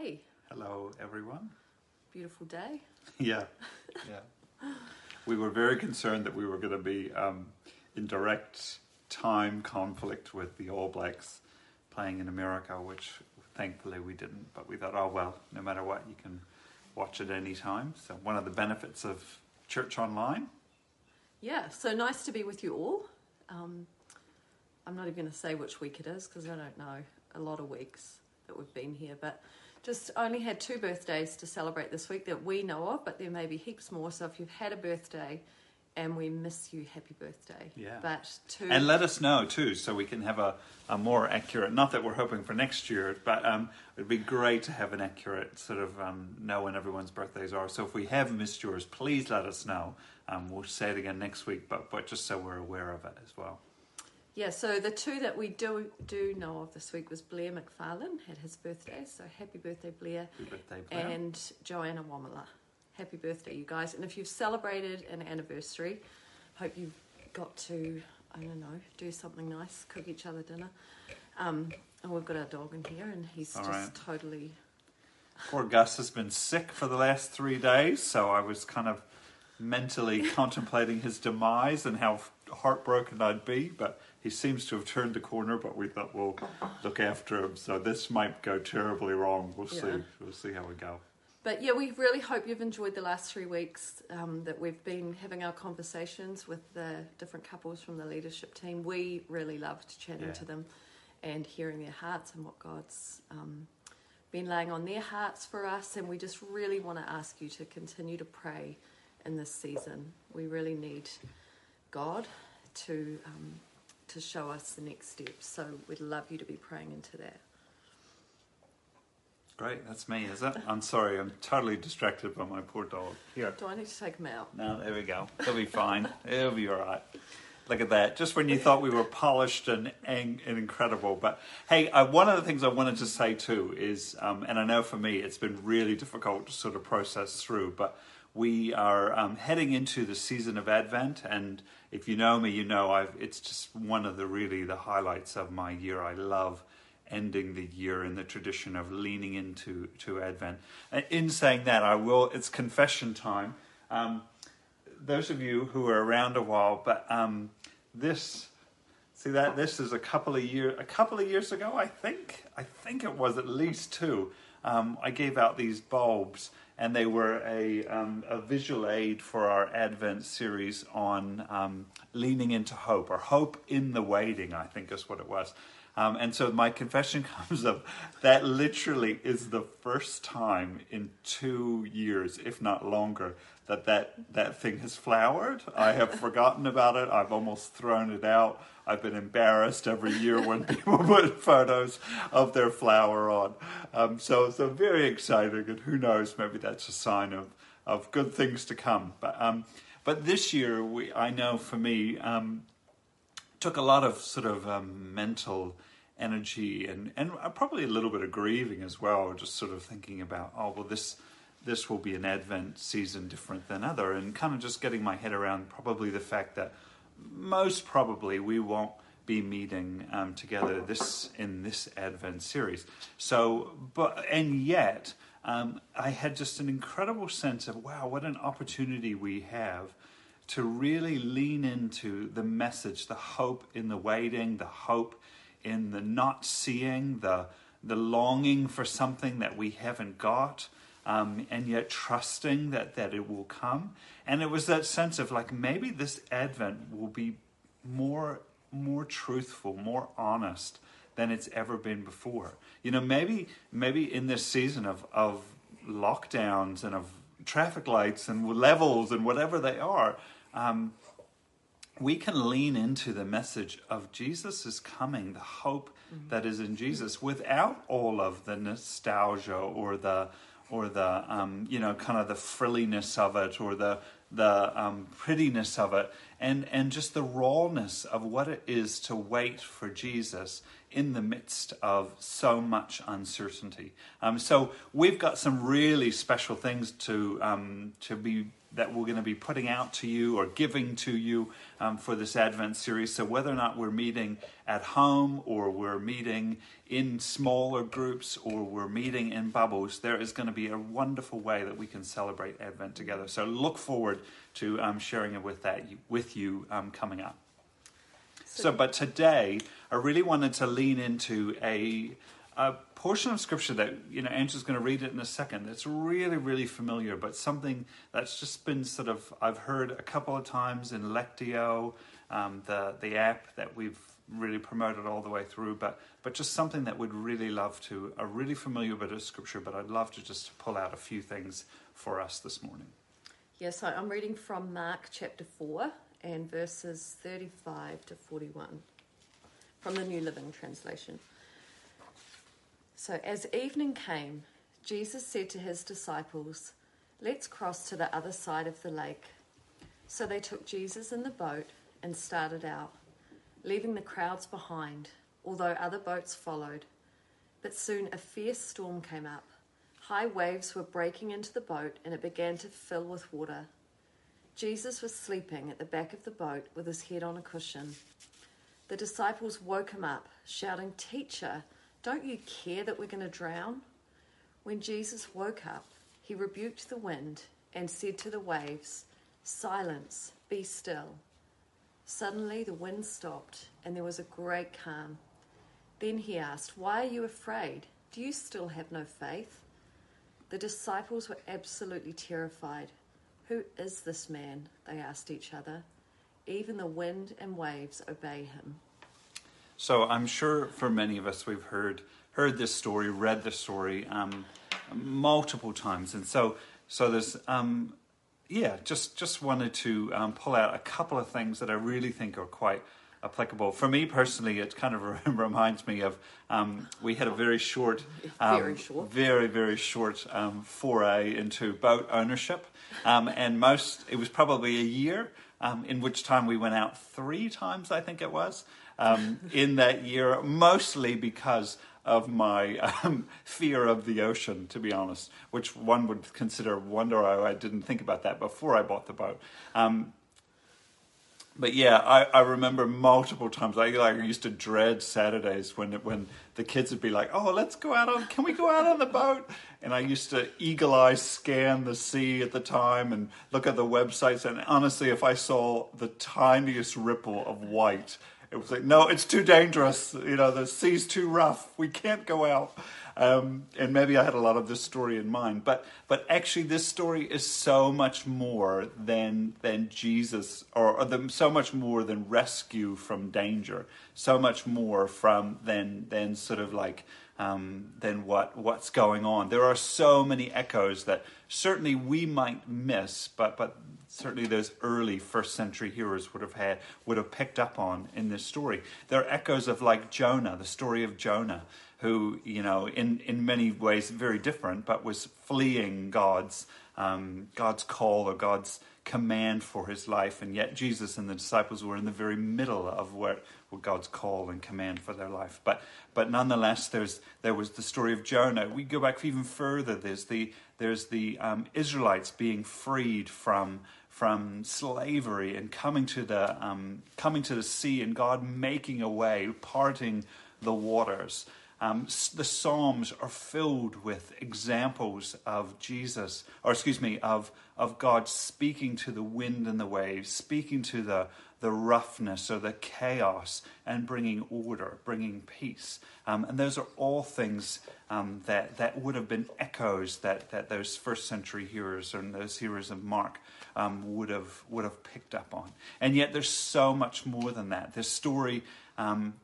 Hey, Hello, everyone. beautiful day. Yeah, yeah. We were very concerned that we were going to be um, in direct time conflict with the All Blacks playing in America, which thankfully we didn't. But we thought, oh well, no matter what, you can watch it any time. So one of the benefits of church online. Yeah, so nice to be with you all. Um, I'm not even going to say which week it is because I don't know. A lot of weeks that we've been here, but just only had two birthdays to celebrate this week that we know of, but there may be heaps more. So if you've had a birthday and we miss you, happy birthday. Yeah. But two. And let us know too, so we can have a, a more accurate. Not that we're hoping for next year, but um, it'd be great to have an accurate sort of um, know when everyone's birthdays are. So if we have missed yours, please let us know. Um, we'll say it again next week, but but just so we're aware of it as well. Yeah, so the two that we do do know of this week was Blair McFarlane had his birthday, so happy birthday, Blair, Happy birthday, Blair. and Joanna Wamala. Happy birthday, you guys! And if you've celebrated an anniversary, hope you've got to I don't know do something nice, cook each other dinner. Um, and we've got our dog in here, and he's All just right. totally Poor Gus has been sick for the last three days, so I was kind of mentally contemplating his demise and how heartbroken I'd be. But he seems to have turned the corner. But we thought we'll look after him. So this might go terribly wrong. We'll Yeah. see. We'll see how we go. But yeah, we really hope you've enjoyed the last three weeks um, that we've been having our conversations with the different couples from the leadership team. We really loved chatting Yeah. to them and hearing their hearts and what God's um, been laying on their hearts for us. And we just really want to ask you to continue to pray in this season. We really need God to um, to show us the next steps. So we'd love you to be praying into that. Great, that's me, is it? I'm sorry, I'm totally distracted by my poor dog. Here. Do I need to take him out? No, there we go. He'll be fine. He'll be all right. Look at that. Just when you thought we were polished and, and, and incredible. But hey, uh, one of the things I wanted to say too is, um, and I know for me it's been really difficult to sort of process through, but we are um, heading into the season of Advent. And if you know me, you know I've, it's just one of the really the highlights of my year. I love ending the year in the tradition of leaning into to Advent. Uh, In saying that, I will. It's confession time. Um, those of you who are around a while, but um, this, see that this is a couple of year, a couple of years ago, I think. I think it was at least two. Um, I gave out these bulbs, and they were a um, a visual aid for our Advent series on um, leaning into hope or hope in the waiting. I think is what it was. Um, and so my confession comes up that literally is the first time in two years, if not longer, that that, that thing has flowered. I have forgotten about it. I've almost thrown it out. I've been embarrassed every year when people put photos of their flower on. Um, so, so very exciting, and who knows, maybe that's a sign of, of good things to come. But, um, but this year, we, I know for me, um, took a lot of sort of um, mental energy and and probably a little bit of grieving as well. Just sort of thinking about oh well this this will be an Advent season different than other, and kind of just getting my head around probably the fact that most probably we won't be meeting um, together this in this Advent series. So, but and yet. Um, I had just an incredible sense of wow, what an opportunity we have to really lean into the message, the hope in the waiting, the hope in the not seeing, the the longing for something that we haven't got, um, and yet trusting that that it will come. And it was that sense of like maybe this Advent will be more more truthful, more honest than it's ever been before. You know, maybe maybe in this season of of lockdowns and of traffic lights and levels and whatever they are, um, we can lean into the message of Jesus is coming, the hope that is in Jesus, without all of the nostalgia or the or the um, you know kind of the frilliness of it or the the um, prettiness of it, and and just the rawness of what it is to wait for Jesus in the midst of so much uncertainty. Um, so we've got some really special things to um, to be that we're going to be putting out to you or giving to you um, for this Advent series. So, whether or not we're meeting at home or we're meeting in smaller groups or we're meeting in bubbles, there is going to be a wonderful way that we can celebrate Advent together. So, look forward to um, sharing it with that with you um, coming up. So, but today I really wanted to lean into a a portion of scripture that you know Andrew's going to read it in a second. That's really really familiar, but something that's just been sort of I've heard a couple of times in Lectio, um, the the app that we've really promoted all the way through, but but just something that we'd really love to a really familiar bit of scripture, but I'd love to just pull out a few things for us this morning. Yes, yeah, so I'm reading from Mark chapter four and verses thirty-five to forty-one from the New Living Translation. So, as evening came, Jesus said to his disciples, Let's cross to the other side of the lake. So they took Jesus in the boat and started out, leaving the crowds behind, although other boats followed. But soon a fierce storm came up. High waves were breaking into the boat, and it began to fill with water. Jesus was sleeping at the back of the boat with his head on a cushion. The disciples woke him up, shouting, Teacher, don't you care that we're going to drown? When Jesus woke up, he rebuked the wind and said to the waves, Silence, be still. Suddenly the wind stopped and there was a great calm. Then he asked, Why are you afraid? Do you still have no faith? The disciples were absolutely terrified. Who is this man? They asked each other. Even the wind and waves obey him. So I'm sure for many of us we've heard heard this story, read this story um, multiple times, and so so there's um, yeah, just just wanted to um, pull out a couple of things that I really think are quite applicable. For me personally, it kind of reminds me of um, we had a very short, um, very short, very very short um, foray into boat ownership, um, and most it was probably a year um, in which time we went out three times, I think it was um, in that year, mostly because of my um, fear of the ocean, to be honest, which one would consider wonder I didn't think about that before I bought the boat. Um, but yeah, I, I remember multiple times. I like used to dread Saturdays when when the kids would be like, "Oh, let's go out on. Can we go out on the boat?" And I used to eagle eye scan the sea at the time and look at the websites. And honestly, if I saw the tiniest ripple of white it was like, no, it's too dangerous. You know, the sea's too rough. We can't go out. Um, and maybe I had a lot of this story in mind, but but actually, this story is so much more than than Jesus, or, or the, so much more than rescue from danger. So much more from than than sort of like um, than what what's going on. There are so many echoes that certainly we might miss, but but certainly those early first century hearers would have had would have picked up on in this story. There are echoes of like Jonah, the story of Jonah, who you know in in many ways very different, but was fleeing God's um, God's call or God's command for his life, and yet Jesus and the disciples were in the very middle of what, God's call and command for their life. But but nonetheless, there's there was the story of Jonah. We go back even further. There's the there's the um, Israelites being freed from from slavery and coming to the um, coming to the sea and God making a way, parting the waters. Um, the Psalms are filled with examples of Jesus, or excuse me, of, of God speaking to the wind and the waves, speaking to the, the roughness or the chaos, and bringing order, bringing peace. Um, and those are all things um, that, that would have been echoes that, that those first century hearers and those hearers of Mark um, would, have, would have picked up on. And yet there's so much more than that. This story um,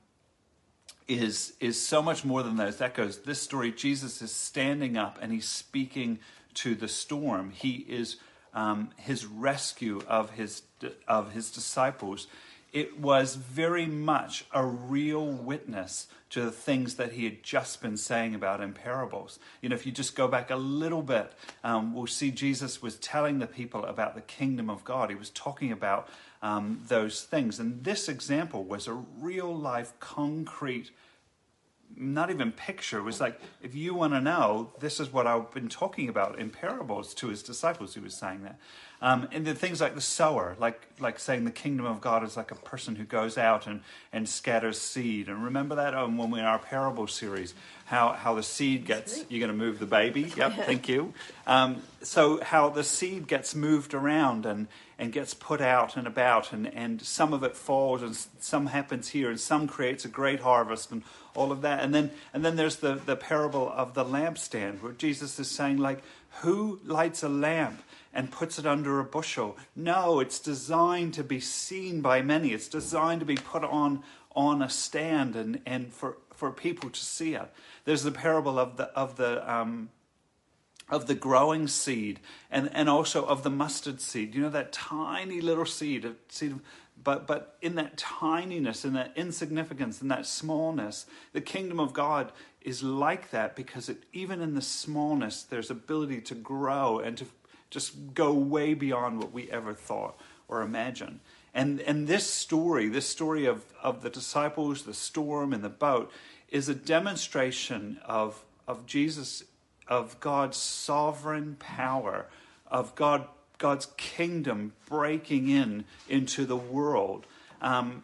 is, is so much more than those echoes. This story, Jesus is standing up and he's speaking to the storm. He is um, his rescue of his, of his disciples. It was very much a real witness to the things that he had just been saying about in parables. You know, if you just go back a little bit, um, we'll see Jesus was telling the people about the kingdom of God. He was talking about um, those things. And this example was a real life, concrete not even picture. It was like, if you want to know, this is what I've been talking about in parables to his disciples. He was saying that. Um, and the things like the sower, like like saying the kingdom of God is like a person who goes out and, and scatters seed. And remember that um, when we in our parable series, how, how the seed gets, you're going to move the baby. Yep, thank you. Um, so how the seed gets moved around and, and gets put out and about, and, and some of it falls, and some happens here, and some creates a great harvest, and all of that. And then, and then there's the, the parable of the lampstand, where Jesus is saying, like, who lights a lamp and puts it under a bushel. No, it's designed to be seen by many. It's designed to be put on on a stand and, and for, for people to see it. There's the parable of the of the um, of the growing seed and, and also of the mustard seed. You know that tiny little seed, seed of, but but in that tininess, in that insignificance, in that smallness, the kingdom of God is like that because it, even in the smallness, there's ability to grow and to just go way beyond what we ever thought or imagined. And, and this story, this story of, of the disciples, the storm, and the boat, is a demonstration of, of Jesus, of God's sovereign power, of God, God's kingdom breaking in into the world. Um,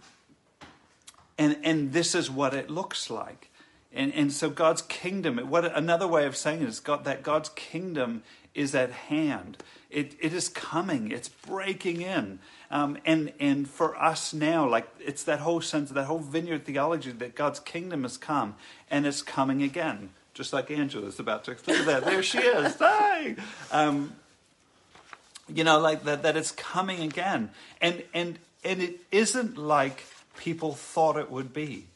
and, and this is what it looks like. And, and so God's kingdom, what another way of saying it is God, that God's kingdom is at hand. It, it is coming. It's breaking in. Um, and, and for us now, like it's that whole sense, of that whole vineyard theology that God's kingdom has come and it's coming again. Just like Angela's about to look that. There she is. Hi. Um, you know, like that, that it's coming again. And, and, and it isn't like people thought it would be.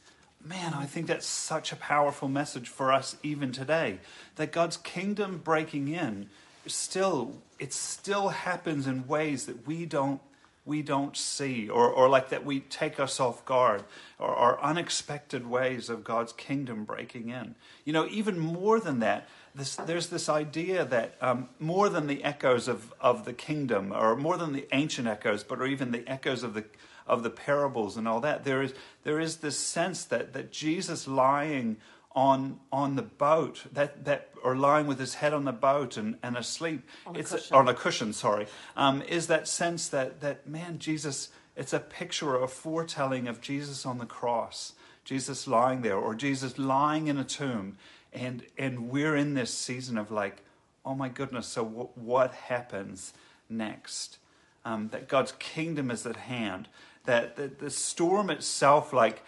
Man, I think that's such a powerful message for us even today. That God's kingdom breaking in still it still happens in ways that we don't we don't see or, or like that we take us off guard or, or unexpected ways of god's kingdom breaking in. You know even more than that this, there's this idea that um, more than the echoes of, of the kingdom or more than the ancient echoes but or even the echoes of the of the parables and all that there is there is this sense that that jesus lying on on the boat that that or lying with his head on the boat and, and asleep. On a, it's cushion. A, on a cushion sorry. Um, is that sense that that man jesus it's a picture or a foretelling of jesus on the cross jesus lying there or jesus lying in a tomb and and we're in this season of like oh my goodness so w- what happens next? Um, that god's kingdom is at hand that, that the storm itself like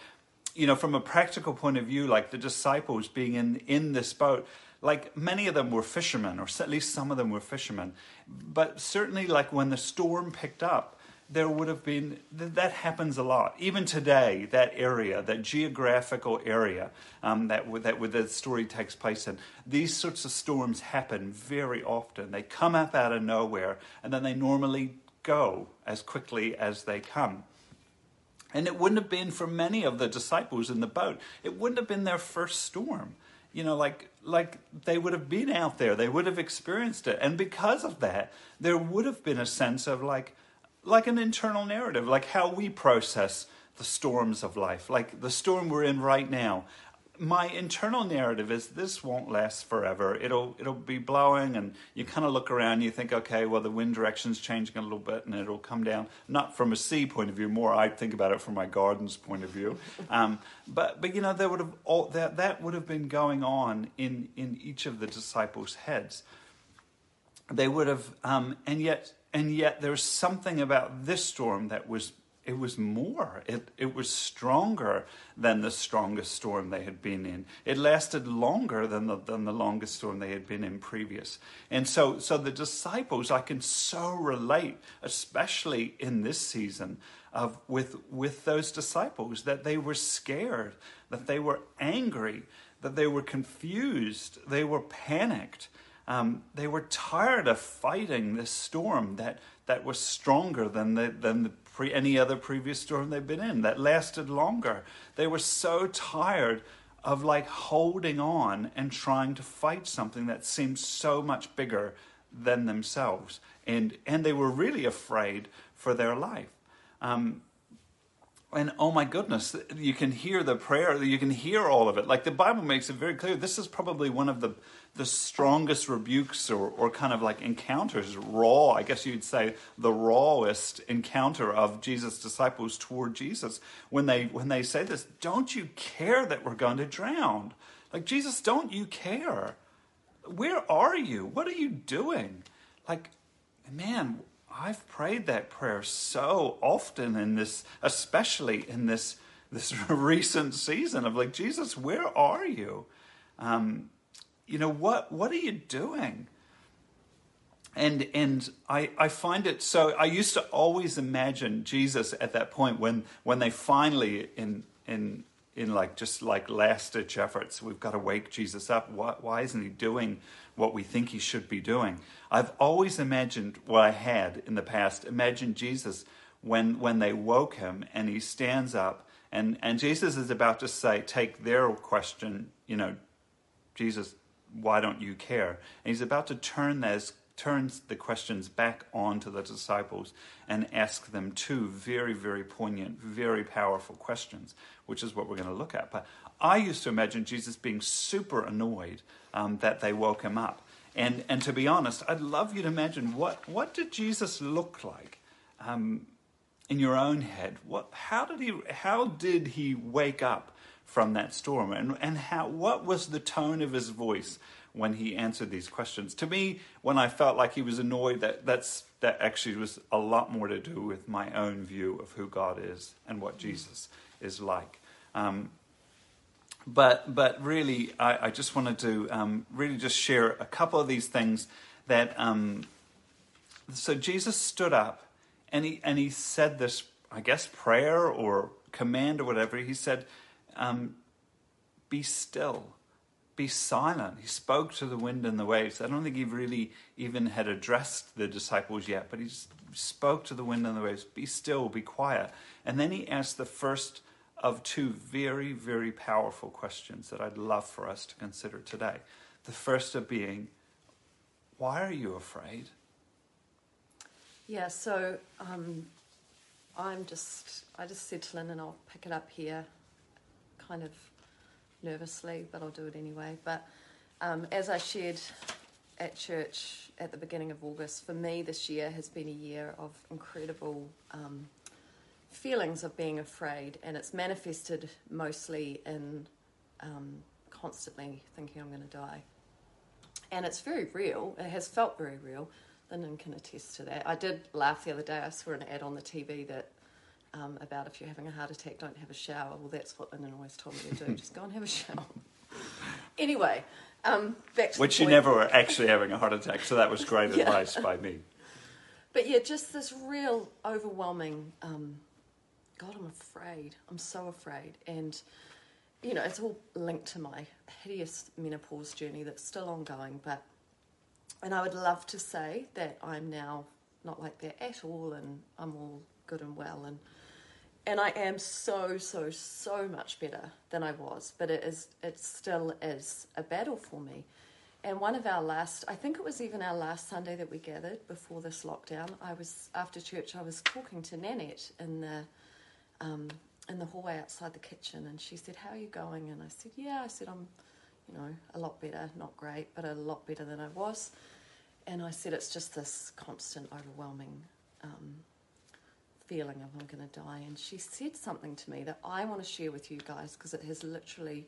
you know, from a practical point of view, like the disciples being in, in this boat, like many of them were fishermen, or at least some of them were fishermen. But certainly, like when the storm picked up, there would have been that happens a lot. Even today that area that geographical area um, that that where the story takes place in these sorts of storms happen very often. They come up out of nowhere and then they normally go as quickly as they come and it wouldn't have been for many of the disciples in the boat. It wouldn't have been their first storm. You know, like like they would have been out there. They would have experienced it. And because of that, there would have been a sense of like like an internal narrative, like how we process the storms of life. Like the storm we're in right now my internal narrative is this won't last forever. It'll it'll be blowing, and you kind of look around. And you think, okay, well the wind direction's changing a little bit, and it'll come down. Not from a sea point of view, more I think about it from my garden's point of view. Um, but but you know there would have all that that would have been going on in in each of the disciples' heads. They would have, um, and yet and yet there's something about this storm that was it was more. It, it was stronger than the strongest storm they had been in. It lasted longer than the, than the longest storm they had been in previous. And so, so the disciples, I can so relate, especially in this season, of with, with those disciples, that they were scared, that they were angry, that they were confused, they were panicked. Um, they were tired of fighting this storm that, that was stronger than the, than the pre- any other previous storm they've been in that lasted longer. They were so tired of like holding on and trying to fight something that seemed so much bigger than themselves. And, and they were really afraid for their life. Um, and oh my goodness, you can hear the prayer, you can hear all of it. Like the Bible makes it very clear. This is probably one of the the strongest rebukes or, or kind of like encounters, raw, I guess you'd say the rawest encounter of Jesus' disciples toward Jesus when they when they say this, don't you care that we're going to drown? Like Jesus, don't you care? Where are you? What are you doing? Like, man, I've prayed that prayer so often in this, especially in this this recent season of like, Jesus, where are you? Um, you know what what are you doing? And and I I find it so. I used to always imagine Jesus at that point when when they finally in in in like just like last ditch efforts. We've got to wake Jesus up. Why, why isn't he doing what we think he should be doing? I've always imagined what I had in the past. Imagine Jesus when when they woke him and he stands up and and Jesus is about to say, take their question. You know, Jesus, why don't you care? And he's about to turn those turns the questions back on to the disciples and ask them two very, very poignant, very powerful questions, which is what we're going to look at. But I used to imagine Jesus being super annoyed um, that they woke him up. And, and to be honest, I'd love you to imagine what, what did Jesus look like um, in your own head? What, how, did he, how did he wake up from that storm? And, and how, what was the tone of his voice when he answered these questions. To me, when I felt like he was annoyed, that that's that actually was a lot more to do with my own view of who God is and what Jesus is like. Um, but but really, I, I just wanted to um, really just share a couple of these things that. Um, so Jesus stood up, and he and he said this, I guess, prayer or command or whatever. He said, um, "Be still." Be silent. He spoke to the wind and the waves. I don't think he really even had addressed the disciples yet, but he spoke to the wind and the waves be still, be quiet. And then he asked the first of two very, very powerful questions that I'd love for us to consider today. The first of being, why are you afraid? Yeah, so um, I'm just, I just said to Lynn, and I'll pick it up here, kind of nervously, but I'll do it anyway. But um, as I shared at church at the beginning of August, for me this year has been a year of incredible um, feelings of being afraid, and it's manifested mostly in um, constantly thinking I'm going to die. And it's very real, it has felt very real. Lyndon can attest to that. I did laugh the other day. I saw an ad on the TV that um, about if you're having a heart attack, don't have a shower. Well, that's what Lyndon always told me to do. Just go and have a shower. anyway, um, back to which you never were actually having a heart attack, so that was great yeah. advice by me. But yeah, just this real overwhelming. Um, God, I'm afraid. I'm so afraid, and you know, it's all linked to my hideous menopause journey that's still ongoing. But and I would love to say that I'm now not like that at all, and I'm all good and well, and and I am so so so much better than I was, but it is it still is a battle for me. And one of our last, I think it was even our last Sunday that we gathered before this lockdown. I was after church. I was talking to Nanette in the um, in the hallway outside the kitchen, and she said, "How are you going?" And I said, "Yeah." I said, "I'm, you know, a lot better. Not great, but a lot better than I was." And I said, "It's just this constant, overwhelming um, feeling of I'm going to die. And she said something to me that I want to share with you guys because it has literally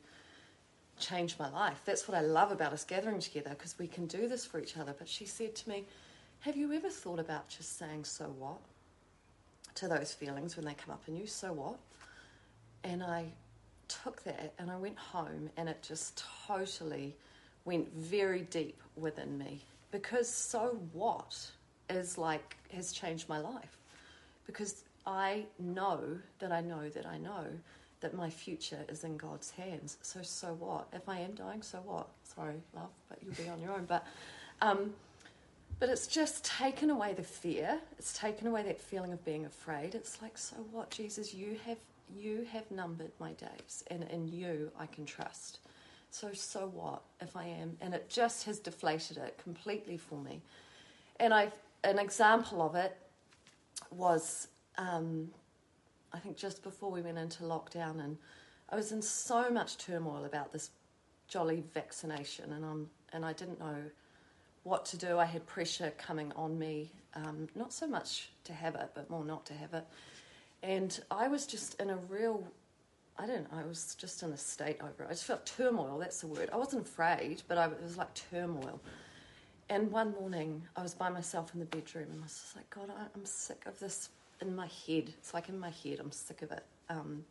changed my life. That's what I love about us gathering together because we can do this for each other. But she said to me, Have you ever thought about just saying, So what? to those feelings when they come up in you, so what? And I took that and I went home and it just totally went very deep within me because so what is like has changed my life because I know that I know that I know that my future is in God's hands. So, so what? If I am dying, so what? Sorry, love, but you'll be on your own. But, um, but it's just taken away the fear. It's taken away that feeling of being afraid. It's like, so what, Jesus? You have you have numbered my days, and in you I can trust. So, so what if I am? And it just has deflated it completely for me. And I, an example of it was um, I think just before we went into lockdown, and I was in so much turmoil about this jolly vaccination, and um, and I didn't know what to do. I had pressure coming on me, um, not so much to have it, but more not to have it. And I was just in a real, I don't know, I was just in a state over it. I just felt turmoil, that's the word. I wasn't afraid, but I, it was like turmoil. And one morning, I was by myself in the bedroom and I was just like, God, I, I'm sick of this in my head. It's like in my head, I'm sick of it. Um,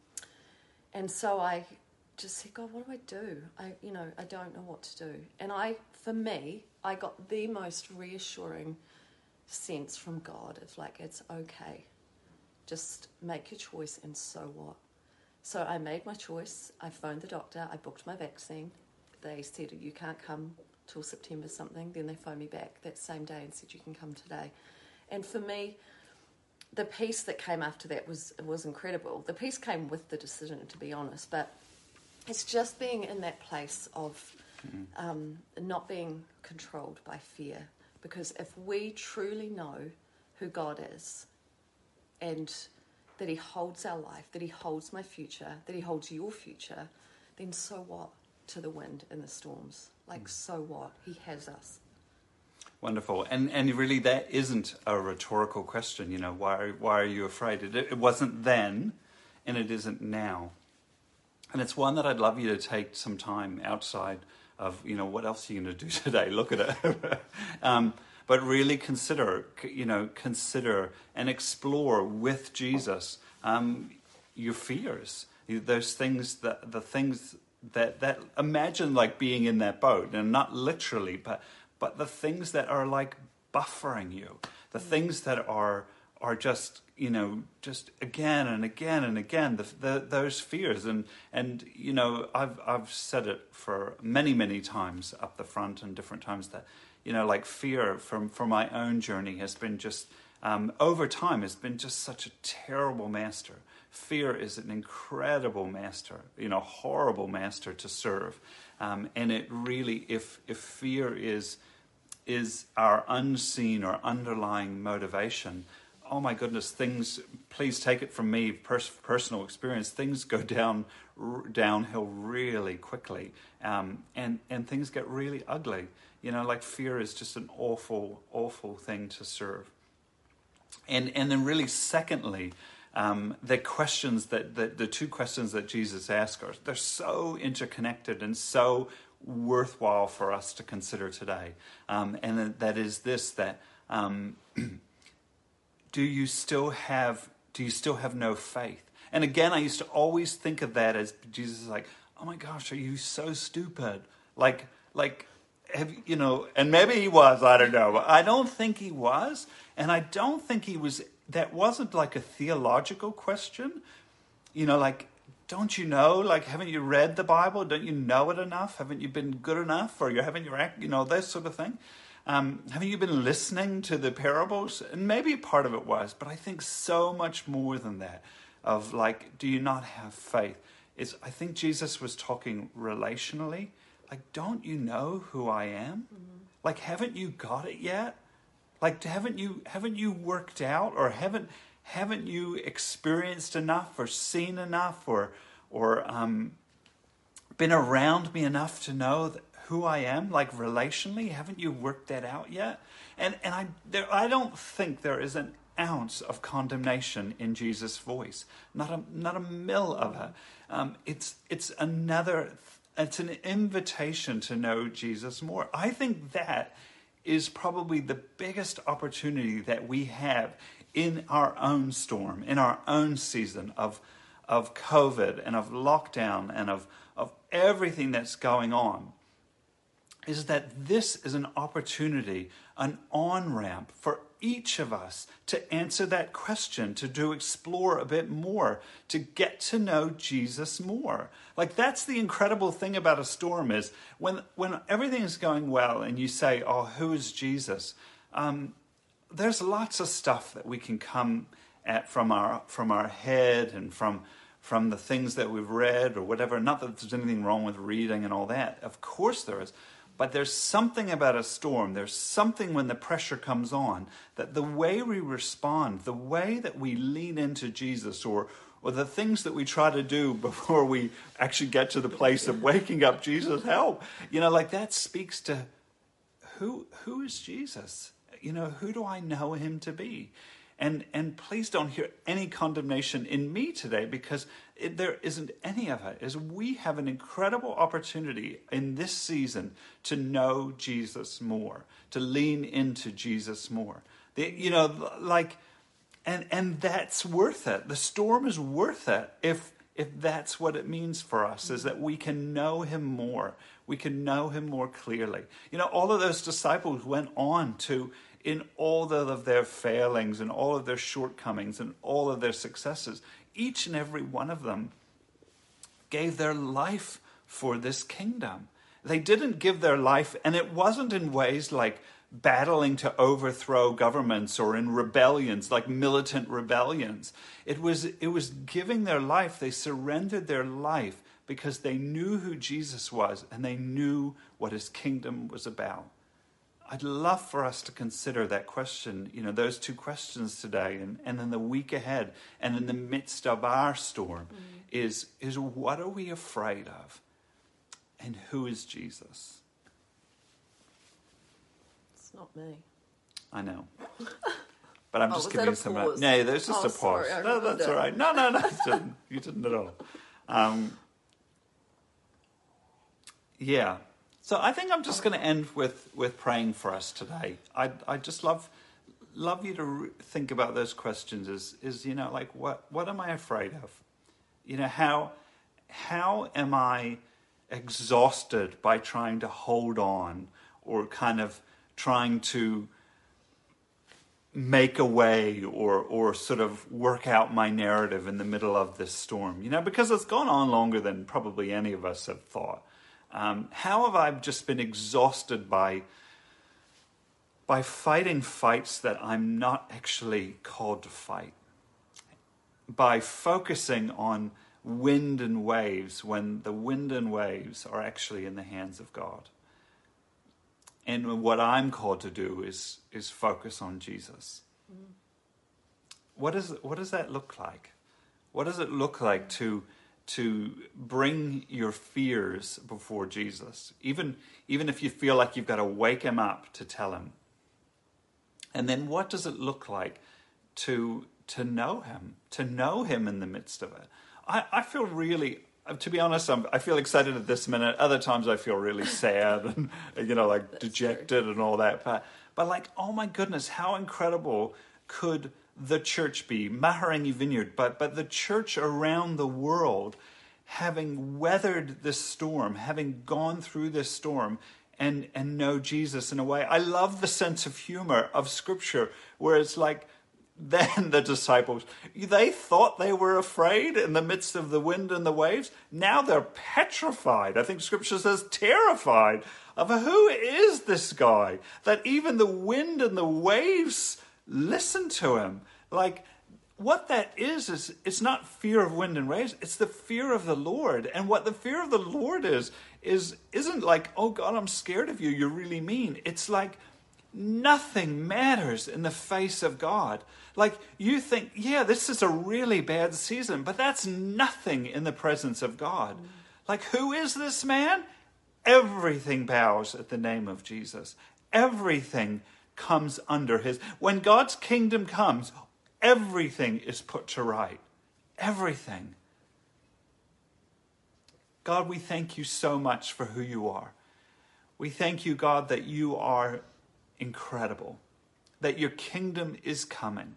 and so I just said, God, what do I do? I, you know, I don't know what to do. And I, for me, I got the most reassuring sense from God of like, it's okay. Just make your choice and so what? So I made my choice. I phoned the doctor. I booked my vaccine. They said, you can't come till September something. Then they phoned me back that same day and said, you can come today. And for me, the peace that came after that was was incredible. The peace came with the decision, to be honest, but it's just being in that place of um, not being controlled by fear. Because if we truly know who God is and that He holds our life, that He holds my future, that He holds your future, then so what to the wind and the storms? Like, so what? He has us. Wonderful, and and really, that isn't a rhetorical question. You know, why are, why are you afraid? It, it wasn't then, and it isn't now. And it's one that I'd love you to take some time outside of you know what else are you going to do today? Look at it, um, but really consider you know consider and explore with Jesus um, your fears, those things that the things that that imagine like being in that boat, and not literally, but but the things that are like buffering you, the things that are are just you know just again and again and again the, the, those fears. And and you know I've I've said it for many many times up the front and different times that you know like fear from from my own journey has been just um, over time has been just such a terrible master. Fear is an incredible master, you know, horrible master to serve, um, and it really if if fear is is our unseen or underlying motivation, oh my goodness, things, please take it from me, pers- personal experience, things go down r- downhill really quickly. Um, and, and things get really ugly. You know, like fear is just an awful, awful thing to serve. And, and then, really, secondly, um, the questions that the, two questions that Jesus asks are they're so interconnected and so worthwhile for us to consider today. Um, and that is this that um, do you still have do you still have no faith? And again, I used to always think of that as Jesus is like, oh my gosh, are you so stupid? Like like have you know? And maybe he was. I don't know. I don't think he was, and I don't think he was. That wasn't like a theological question. You know, like don't you know? Like, haven't you read the Bible? Don't you know it enough? Haven't you been good enough? Or you haven't you act, you know, this sort of thing. Um, haven't you been listening to the parables? And maybe part of it was, but I think so much more than that. Of like, do you not have faith? Is I think Jesus was talking relationally. Like, don't you know who I am? Mm-hmm. Like, haven't you got it yet? Like, haven't you haven't you worked out or haven't haven't you experienced enough or seen enough or or um, been around me enough to know that who I am, like relationally? Haven't you worked that out yet? And and I there, I don't think there is an ounce of condemnation in Jesus' voice. Not a not a mill of it. Um, it's it's another. It's an invitation to know Jesus more. I think that is probably the biggest opportunity that we have in our own storm, in our own season of, of COVID and of lockdown and of, of everything that's going on, is that this is an opportunity, an on ramp for each of us to answer that question, to do explore a bit more, to get to know Jesus more. Like that's the incredible thing about a storm is when when everything's going well and you say, "Oh, who is Jesus?" Um, there's lots of stuff that we can come at from our from our head and from from the things that we've read or whatever. Not that there's anything wrong with reading and all that. Of course there is. But there's something about a storm, there's something when the pressure comes on that the way we respond, the way that we lean into Jesus or or the things that we try to do before we actually get to the place of waking up Jesus, help. You know, like that speaks to who who is Jesus? You know, who do I know him to be? And and please don't hear any condemnation in me today because it, there isn't any of it is we have an incredible opportunity in this season to know Jesus more, to lean into Jesus more. The, you know, like, and and that's worth it. The storm is worth it if if that's what it means for us is that we can know him more we can know him more clearly you know all of those disciples went on to in all of their failings and all of their shortcomings and all of their successes, each and every one of them gave their life for this kingdom. They didn't give their life, and it wasn't in ways like battling to overthrow governments or in rebellions like militant rebellions. It was it was giving their life. They surrendered their life because they knew who Jesus was and they knew what his kingdom was about I'd love for us to consider that question, you know, those two questions today and, and in the week ahead and in the midst of our storm mm. is, is what are we afraid of? And who is Jesus? It's not me. I know. But I'm oh, just giving you some. Pause? No, there's just oh, a pause. Sorry, no, that's all right. No, no, no, you didn't. You didn't at all. Um, yeah, so I think I'm just going to end with, with praying for us today. I I just love love you to re- think about those questions. Is is you know like what what am I afraid of? You know how how am I exhausted by trying to hold on or kind of trying to make a way or or sort of work out my narrative in the middle of this storm you know because it's gone on longer than probably any of us have thought um, how have I just been exhausted by, by fighting fights that I'm not actually called to fight? By focusing on wind and waves when the wind and waves are actually in the hands of God. And what I'm called to do is, is focus on Jesus. Mm. What, is, what does that look like? What does it look like to to bring your fears before Jesus, even, even if you feel like you've got to wake him up to tell him. And then what does it look like to, to know him, to know him in the midst of it? I, I feel really, uh, to be honest, I'm, i feel excited at this minute. Other times I feel really sad and, you know, like That's dejected true. and all that. But, but like, oh my goodness, how incredible could the church be, Mahurangi Vineyard, but, but the church around the world having weathered this storm, having gone through this storm, and, and know Jesus in a way. I love the sense of humor of Scripture where it's like, then the disciples, they thought they were afraid in the midst of the wind and the waves. Now they're petrified. I think Scripture says terrified of who is this guy that even the wind and the waves listen to him. Like, what that is, is it's not fear of wind and waves, it's the fear of the Lord. And what the fear of the Lord is, is isn't like, oh God, I'm scared of you, you're really mean. It's like nothing matters in the face of God. Like you think, yeah, this is a really bad season, but that's nothing in the presence of God. Like, who is this man? Everything bows at the name of Jesus. Everything comes under his. When God's kingdom comes, everything is put to right. Everything. God, we thank you so much for who you are. We thank you, God, that you are incredible, that your kingdom is coming,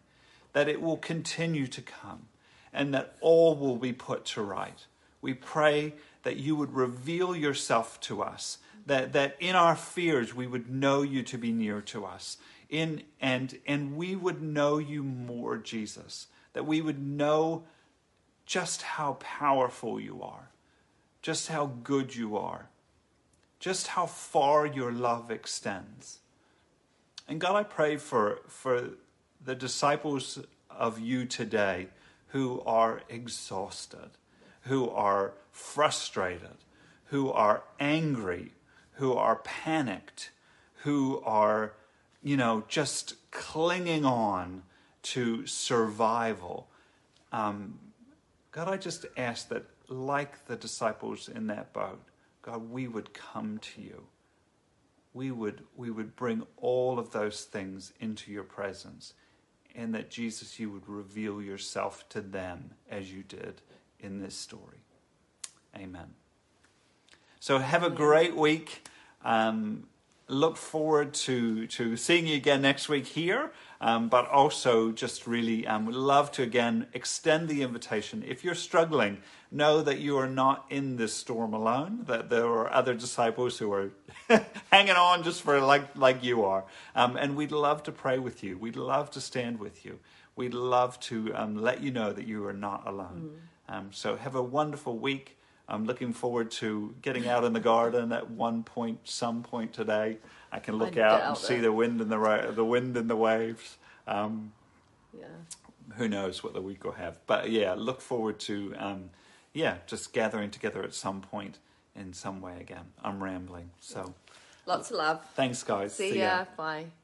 that it will continue to come, and that all will be put to right. We pray that you would reveal yourself to us, that, that in our fears we would know you to be near to us, in and and we would know you more jesus that we would know just how powerful you are just how good you are just how far your love extends. And god i pray for for the disciples of you today who are exhausted who are frustrated who are angry who are panicked who are you know, just clinging on to survival. Um, God, I just ask that, like the disciples in that boat, God, we would come to you. We would, we would bring all of those things into your presence. And that, Jesus, you would reveal yourself to them as you did in this story. Amen. So, have a great week. Um, look forward to, to seeing you again next week here, um, but also just really um, would love to again extend the invitation. If you're struggling, know that you are not in this storm alone, that there are other disciples who are hanging on just for like, like you are. Um, and we'd love to pray with you, we'd love to stand with you, we'd love to um, let you know that you are not alone. Mm. so, have a wonderful week. I'm looking forward to getting out in the garden at one point, some point today. I can look I out and see the wind and the ra- the wind and the waves. Um, yeah. Who knows what the week will have? But yeah, look forward to um, yeah, just gathering together at some point in some way again. I'm rambling, so lots of love. Thanks, guys. See, see ya. ya. Bye.